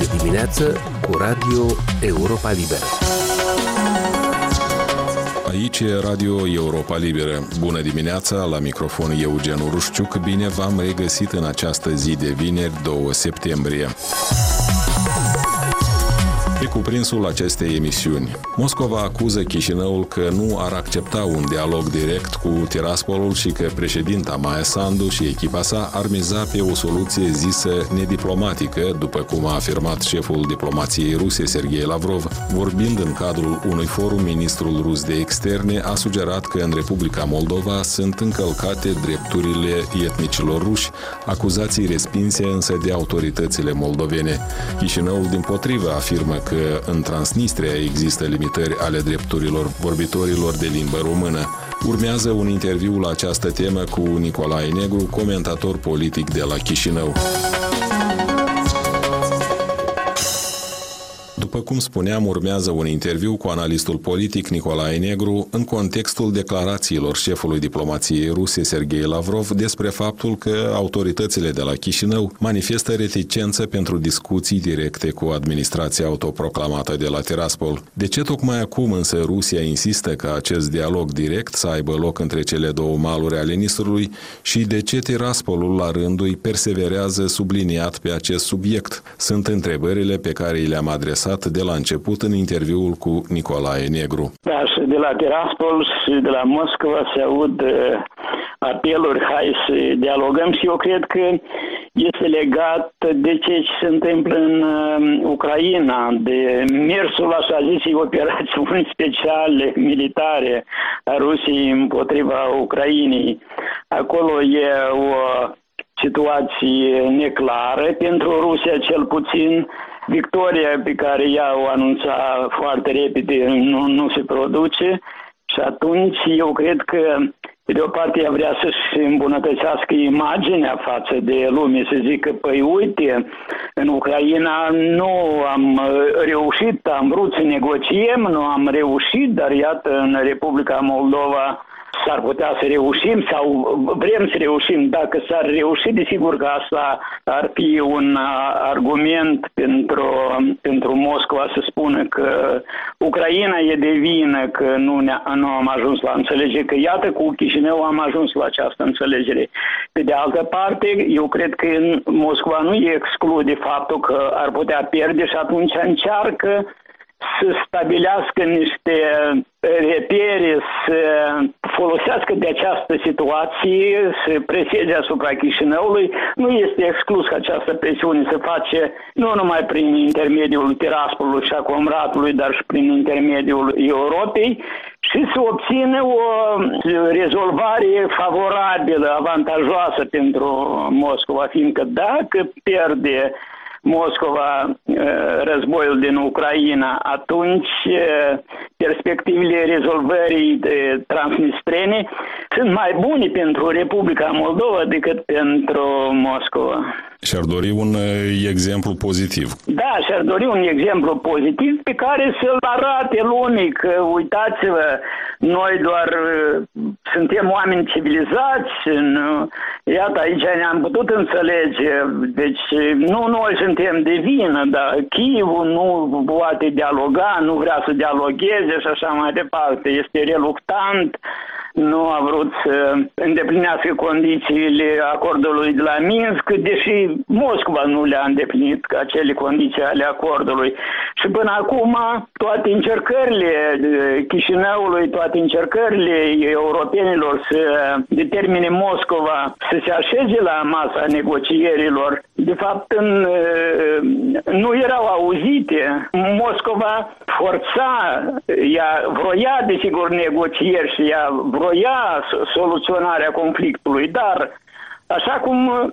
Este dimineață cu Radio Europa Liberă. Aici e Radio Europa Liberă. Bună dimineața, la microfon Eugen Urușciuc. Bine v-am regăsit în această zi de vineri, 2 septembrie. Pe cuprinsul acestei emisiuni, Moscova acuză Chișinăul că nu ar accepta un dialog direct cu Tiraspolul și că președinta Maia Sandu și echipa sa ar miza pe o soluție zisă nediplomatică, după cum a afirmat șeful diplomației ruse Sergei Lavrov. Vorbind în cadrul unui forum, ministrul rus de externe a sugerat că în Republica Moldova sunt încălcate drepturile etnicilor ruși, acuzații respinse însă de autoritățile moldovene. Chișinăul, din potrivă, afirmă că că în Transnistria există limitări ale drepturilor vorbitorilor de limbă română. Urmează un interviu la această temă cu Nicolae Negru, comentator politic de la Chișinău. După cum spuneam, urmează un interviu cu analistul politic Nicolae Negru în contextul declarațiilor șefului diplomației ruse Sergei Lavrov despre faptul că autoritățile de la Chișinău manifestă reticență pentru discuții directe cu administrația autoproclamată de la Tiraspol. De ce tocmai acum însă Rusia insistă ca acest dialog direct să aibă loc între cele două maluri ale Nistrului și de ce Tiraspolul la rândul perseverează subliniat pe acest subiect? Sunt întrebările pe care le-am adresat de la început în interviul cu Nicolae Negru. Da, și de la Tiraspol și de la Moscova se aud uh, apeluri, hai să dialogăm și eu cred că este legat de ce se întâmplă în uh, Ucraina, de mersul, așa zis, operațiuni speciale militare a Rusiei împotriva Ucrainei. Acolo e o situație neclară pentru Rusia cel puțin victoria pe ea o anunța foarte repede nu, nu se produce. Și atunci eu cred că pe de o parte ea vrea să-și îmbunătățească imaginea față de lume, să zică, păi uite, în Ucraina nu am reușit, am vrut să negociem, nu am reușit, dar iată în Republica Moldova s-ar putea să reușim sau vrem să reușim. Dacă s-ar reuși, desigur că asta ar fi un argument pentru, pentru Moscova să spună că Ucraina e de vină că nu, ne nu am ajuns la înțelegere, că iată cu Chișinău am ajuns la această înțelegere. Pe de altă parte, eu cred că în Moscova nu exclude faptul că ar putea pierde și atunci încearcă să stabilească niște repere, să folosească de această situație, să preseze asupra Chișinăului. Nu este exclus că această presiune se face nu numai prin intermediul Tiraspolului și a Comratului, dar și prin intermediul Europei și să obțină o rezolvare favorabilă, avantajoasă pentru Moscova, fiindcă dacă pierde Moscova războiul din Ucraina, atunci perspectivele rezolvării transnistrene sunt mai bune pentru Republica Moldova decât pentru Moscova. Și-ar dori un exemplu pozitiv. Da, și-ar dori un exemplu pozitiv pe care să-l arate lumii că uitați-vă, noi doar suntem oameni civilizați, nu? iată aici ne-am putut înțelege, deci nu noi suntem de vină, dar Chievul nu poate dialoga, nu vrea să dialogheze și așa mai departe, este reluctant, nu a vrut să îndeplinească condițiile acordului de la Minsk, deși Moscova nu le-a îndeplinit acele condiții ale acordului. Și până acum toate încercările Chișinăului, toate încercările europenilor să determine Moscova să se așeze la masa negocierilor, de fapt în, nu erau auzite. Moscova forța, ea vroia desigur negocieri și ea vroia soluționarea conflictului, dar așa cum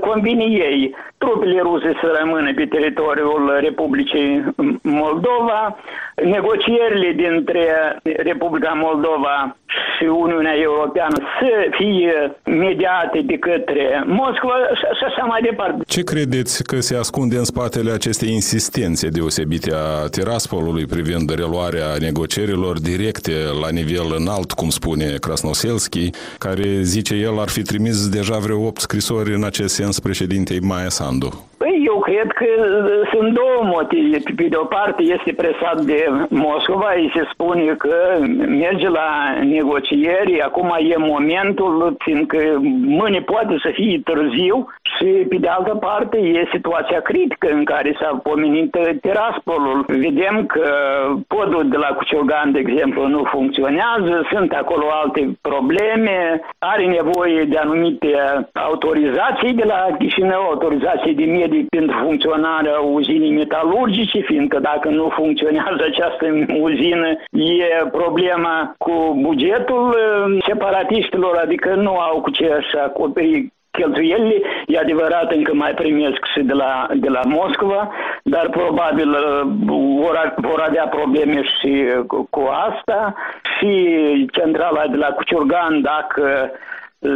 convine ei trupele ruse să rămână pe teritoriul Republicii Moldova, negocierile dintre Republica Moldova și Uniunea Europeană să fie mediate de către Moscova și așa mai departe. Ce credeți că se ascunde în spatele acestei insistențe deosebite a Tiraspolului privind reluarea negocierilor directe la nivel înalt, cum spune Krasnoselski, care zice el ar fi trimis deja vreo 8 scrisori în acest sens președintei Maia Sandu? Păi eu cred că uh, sunt două motive. Pe de o parte este presat de Moscova, îi se spune că merge la negocieri, acum e momentul, fiindcă mâine poate să fie târziu și pe de altă parte e situația critică în care s-a pomenit teraspolul. Vedem că podul de la Cuciogan, de exemplu, nu funcționează, sunt acolo alte probleme, are nevoie de anumite autorizații de la Chișinău, autorizații de medii pentru funcționarea uzinii metalurgice, fiindcă dacă nu funcționează această uzină, e problema cu bugetul uh, separatiștilor, adică nu au cu ce să acoperi cheltuielile, e adevărat încă mai primesc și de la, de la Moscova, dar probabil uh, vor, vor avea probleme și cu, cu asta. Și centrala de la Cuciurgan, dacă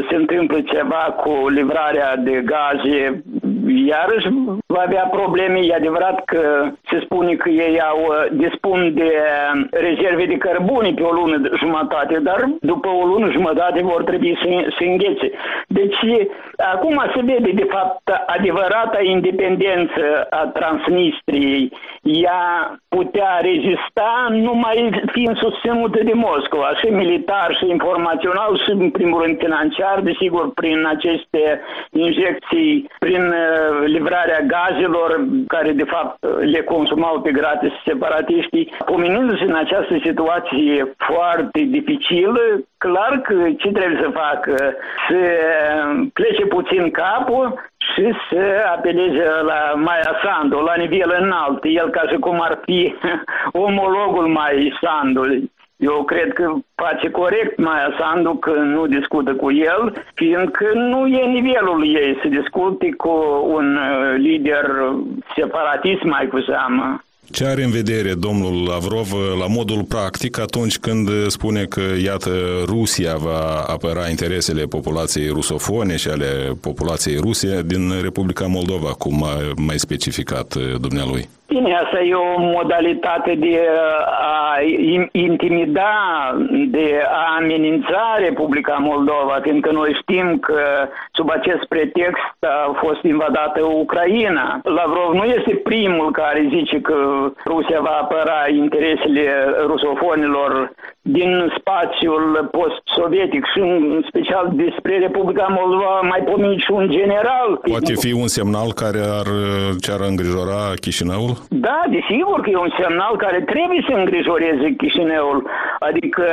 se întâmplă ceva cu livrarea de gaze, iarăși va avea probleme. E adevărat că se spune că ei au uh, dispun de uh, rezerve de cărbune pe o lună jumătate, dar după o lună jumătate vor trebui să, să înghețe. Deci acum se vede de fapt adevărata independență a Transnistriei. Ea putea rezista numai fiind susținută de Moscova, și militar, și informațional, și în primul rând financiar, desigur prin aceste injecții, prin uh, livrarea gazelor care de fapt le consumau pe gratis separatiștii. Pomenindu-se în această situație foarte dificilă, clar că ce trebuie să facă? Să plece puțin capul și să apeleze la Maia Sandu, la nivel înalt, el ca și cum ar fi omologul Mai Sandu. Eu cred că face corect Maia Sandu că nu discută cu el, fiindcă nu e nivelul ei să discute cu un uh, lider separatist mai cu seamă. Ce are în vedere domnul Lavrov la modul practic atunci când spune că, iată, Rusia va apăra interesele populației rusofone și ale populației ruse din Republica Moldova, cum a mai specificat dumnealui? Bine, asta e o modalitate de a intimida, de a amenința Republica Moldova, fiindcă noi știm că sub acest pretext a fost invadată Ucraina. Lavrov nu este primul care zice că Rusia va apăra interesele rusofonilor din spațiul post-sovietic și în special despre Republica Moldova mai pomenit și un general. Poate fi un semnal care ar, ce ar îngrijora Chișinăul? Da, desigur că e un semnal care trebuie să îngrijoreze Chișinăul. Adică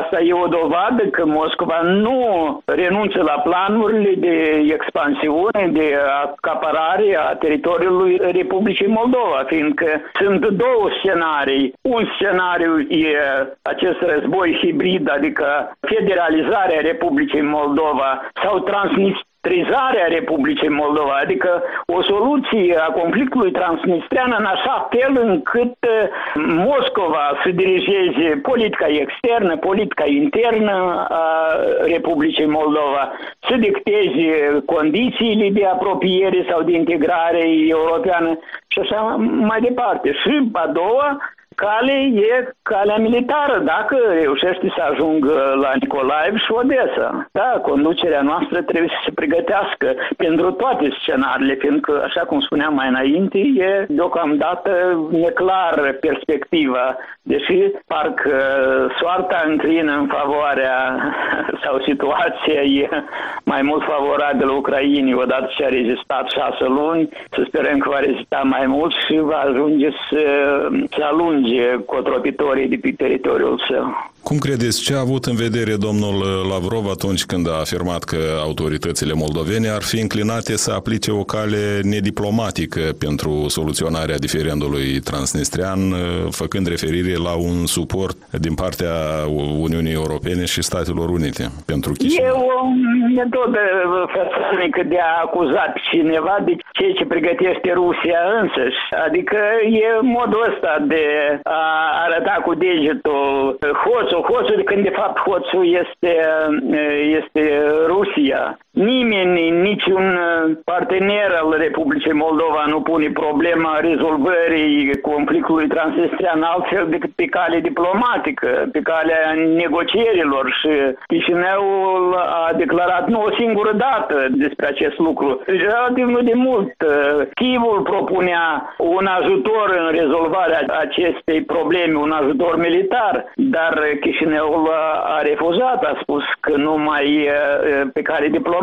asta e o dovadă că Moscova nu renunță la planurile de expansiune, de acaparare a teritoriului Republicii Moldova, fiindcă sunt două scenarii. Un scenariu e acest război hibrid, adică federalizarea Republicii Moldova sau transnistria trizarea Republicii Moldova, adică o soluție a conflictului transnistrian în așa fel încât uh, Moscova să dirigeze politica externă, politica internă a Republicii Moldova, să dicteze condițiile de apropiere sau de integrare europeană și așa mai departe. Și a doua, cale e calea militară, dacă reușește să ajungă la Nicolaev și Odessa. Da, conducerea noastră trebuie să se pregătească pentru toate scenariile, fiindcă, așa cum spuneam mai înainte, e deocamdată neclar perspectiva, deși parcă soarta înclină în favoarea sau situația e mai mult favorabilă Ucrainii odată ce a rezistat șase luni, să sperăm că va rezista mai mult și va ajunge să, să alunge cotropitorii de pe teritoriul său. Cum credeți, ce a avut în vedere domnul Lavrov atunci când a afirmat că autoritățile moldovene ar fi înclinate să aplice o cale nediplomatică pentru soluționarea diferendului transnistrian, făcând referire la un suport din partea Uniunii Europene și Statelor Unite pentru Chișinău? E o metodă fățănică de a acuza cineva de ceea ce pregătește Rusia însăși. Adică e modul ăsta de a arăta cu degetul hoțul hoțul, hoțul când de fapt hoțul este, este Rusia. Nimeni, niciun uh, partener al Republicii Moldova nu pune problema rezolvării conflictului transnistrian altfel decât pe cale diplomatică, pe calea negocierilor și Chișinăul a declarat nu o singură dată despre acest lucru. Relativ nu de mult. Chivul propunea un ajutor în rezolvarea acestei probleme, un ajutor militar, dar Chișinăul a refuzat, a spus că numai pe cale diplomatică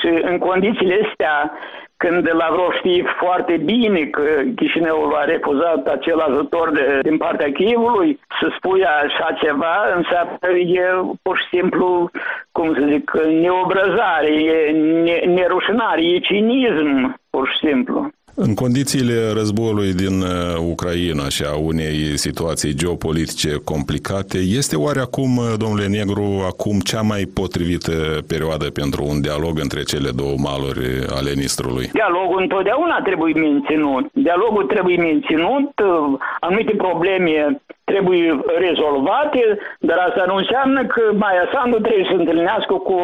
și în condițiile astea când Lavrov știe foarte bine că Chișinăul a refuzat acel ajutor de, din partea Chievului, să spui așa ceva înseamnă e pur și simplu, cum să zic, neobrăzare, e nerușinare, e cinism, pur și simplu. În condițiile războiului din uh, Ucraina și a unei situații geopolitice complicate, este oare acum, uh, domnule Negru, acum cea mai potrivită perioadă pentru un dialog între cele două maluri ale Nistrului? Dialogul întotdeauna trebuie menținut. Dialogul trebuie menținut, uh, anumite probleme trebuie rezolvate, dar asta nu înseamnă că Maia Sandu trebuie să întâlnească cu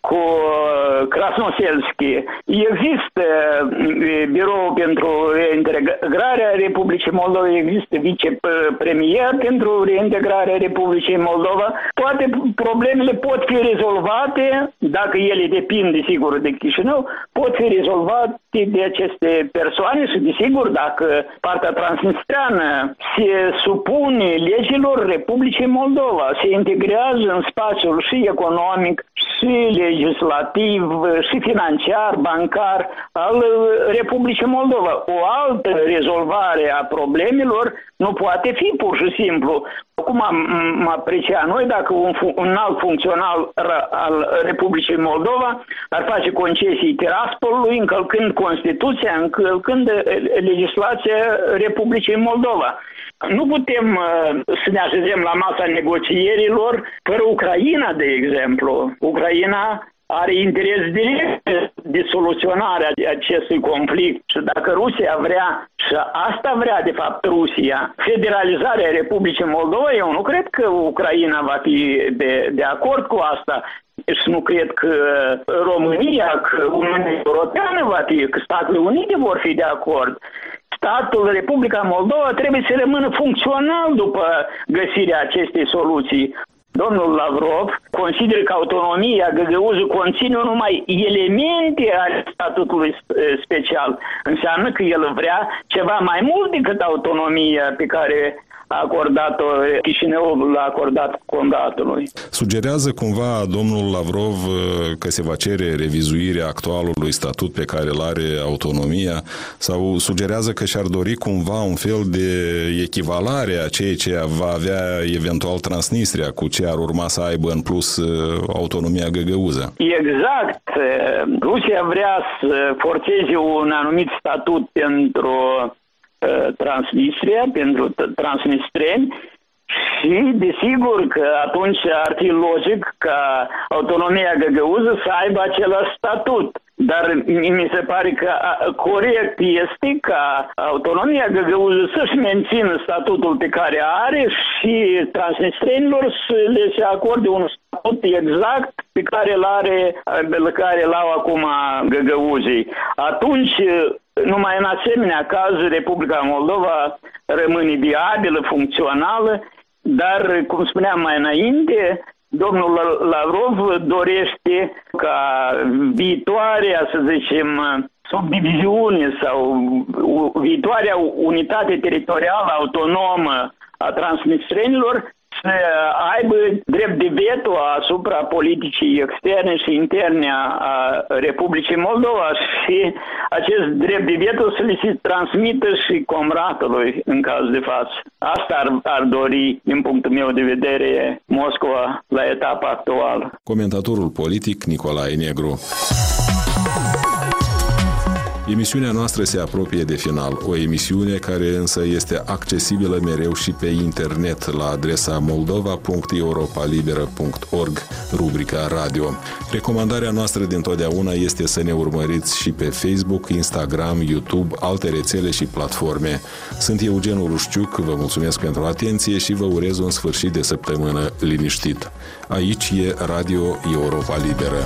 cu uh, Krasnoselski. Există uh, birou pentru reintegrarea Republicii Moldova, există vicepremier pentru reintegrarea Republicii Moldova. Toate problemele pot fi rezolvate, dacă ele depind, desigur, de Chișinău, pot fi rezolvate de aceste persoane și, desigur, dacă partea transnistreană se supune legilor Republicii Moldova, se integrează în spațiul și economic, și legislativ, și financiar, bancar al Republicii Moldova. O altă rezolvare a problemelor nu poate fi pur și simplu. Cum am, am aprecia noi dacă un, un alt funcțional al Republicii Moldova ar face concesii Tiraspolului, încălcând Constituția, încălcând legislația Republicii Moldova. Nu putem uh, să ne așezem la masa negocierilor fără Ucraina, de exemplu. Ucraina are interes direct de soluționarea acestui conflict. Și dacă Rusia vrea, și asta vrea de fapt Rusia, federalizarea Republicii Moldova, eu nu cred că Ucraina va fi de, de acord cu asta. Și nu cred că România, că Uniunea Europeană va fi, că Statele Unite vor fi de acord. Statul Republica Moldova trebuie să rămână funcțional după găsirea acestei soluții. Domnul Lavrov consideră că autonomia Găgăuză conține numai elemente ale statutului special. Înseamnă că el vrea ceva mai mult decât autonomia pe care a acordat-o, Chișinăul l-a acordat condatului. Sugerează cumva domnul Lavrov uh, că se va cere revizuirea actualului statut pe care îl are autonomia sau sugerează că și-ar dori cumva un fel de echivalare a ceea ce va avea eventual Transnistria cu ce ar urma să aibă în plus uh, autonomia găgăuză. Exact. Rusia vrea să forțeze un anumit statut pentru Uh, Transnistria, pentru transnistreni și desigur că atunci ar fi logic ca autonomia găgăuză să aibă același statut. Dar mi se pare că corect este ca autonomia găgăuză să-și mențină statutul pe care are și transnistrenilor să le se acorde un statut exact pe care îl are, pe care l-au acum găgăuzii. Atunci numai în asemenea caz Republica Moldova rămâne viabilă, funcțională, dar, cum spuneam mai înainte, domnul Lavrov dorește ca viitoarea, să zicem, subdiviziune sau viitoarea unitate teritorială autonomă a transnistrenilor să aibă drept de veto asupra politicii externe și interne a Republicii Moldova și acest drept de veto să li se transmită și comratului în caz de față. Asta ar, ar dori, din punctul meu de vedere, Moscova la etapa actuală. Comentatorul politic Nicolae Negru. Emisiunea noastră se apropie de final, o emisiune care însă este accesibilă mereu și pe internet la adresa moldova.europalibera.org, rubrica radio. Recomandarea noastră din totdeauna este să ne urmăriți și pe Facebook, Instagram, YouTube, alte rețele și platforme. Sunt Eugen Urușciuc, vă mulțumesc pentru atenție și vă urez un sfârșit de săptămână liniștit. Aici e Radio Europa Liberă.